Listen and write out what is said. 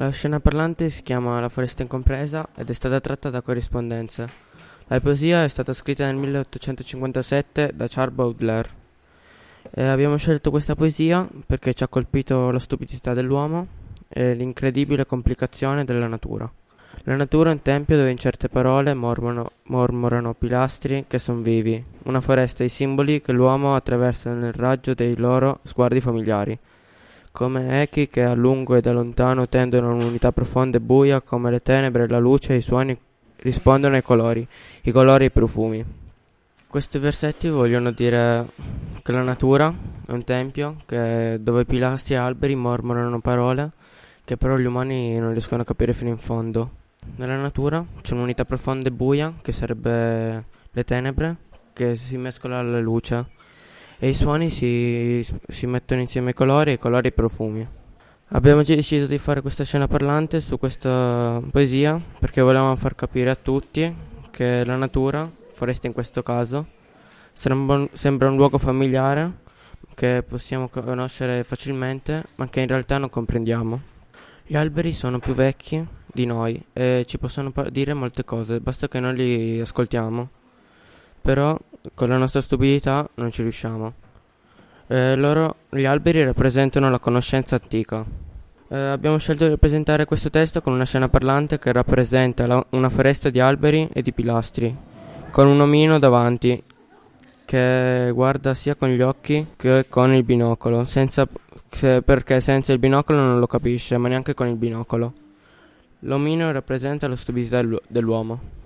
La scena parlante si chiama La foresta incompresa ed è stata tratta da corrispondenze. La poesia è stata scritta nel 1857 da Charles Baudelaire. E abbiamo scelto questa poesia perché ci ha colpito la stupidità dell'uomo e l'incredibile complicazione della natura. La natura è un tempio dove in certe parole mormorano, mormorano pilastri che sono vivi, una foresta di simboli che l'uomo attraversa nel raggio dei loro sguardi familiari come echi che a lungo e da lontano tendono a un'unità profonda e buia, come le tenebre, la luce e i suoni rispondono ai colori, i colori e i profumi. Questi versetti vogliono dire che la natura è un tempio che, dove pilastri e alberi mormorano parole che però gli umani non riescono a capire fino in fondo. Nella natura c'è un'unità profonda e buia che sarebbe le tenebre che si mescola alla luce e i suoni si, si mettono insieme ai colori e i colori ai profumi. Abbiamo deciso di fare questa scena parlante su questa poesia perché volevamo far capire a tutti che la natura, foresta in questo caso, sembra un luogo familiare che possiamo conoscere facilmente ma che in realtà non comprendiamo. Gli alberi sono più vecchi di noi e ci possono dire molte cose, basta che non li ascoltiamo. Però con la nostra stupidità non ci riusciamo. Eh, loro, gli alberi rappresentano la conoscenza antica. Eh, abbiamo scelto di rappresentare questo testo con una scena parlante che rappresenta la, una foresta di alberi e di pilastri, con un omino davanti che guarda sia con gli occhi che con il binocolo, senza, che, perché senza il binocolo non lo capisce, ma neanche con il binocolo. L'omino rappresenta la stupidità dell'uomo.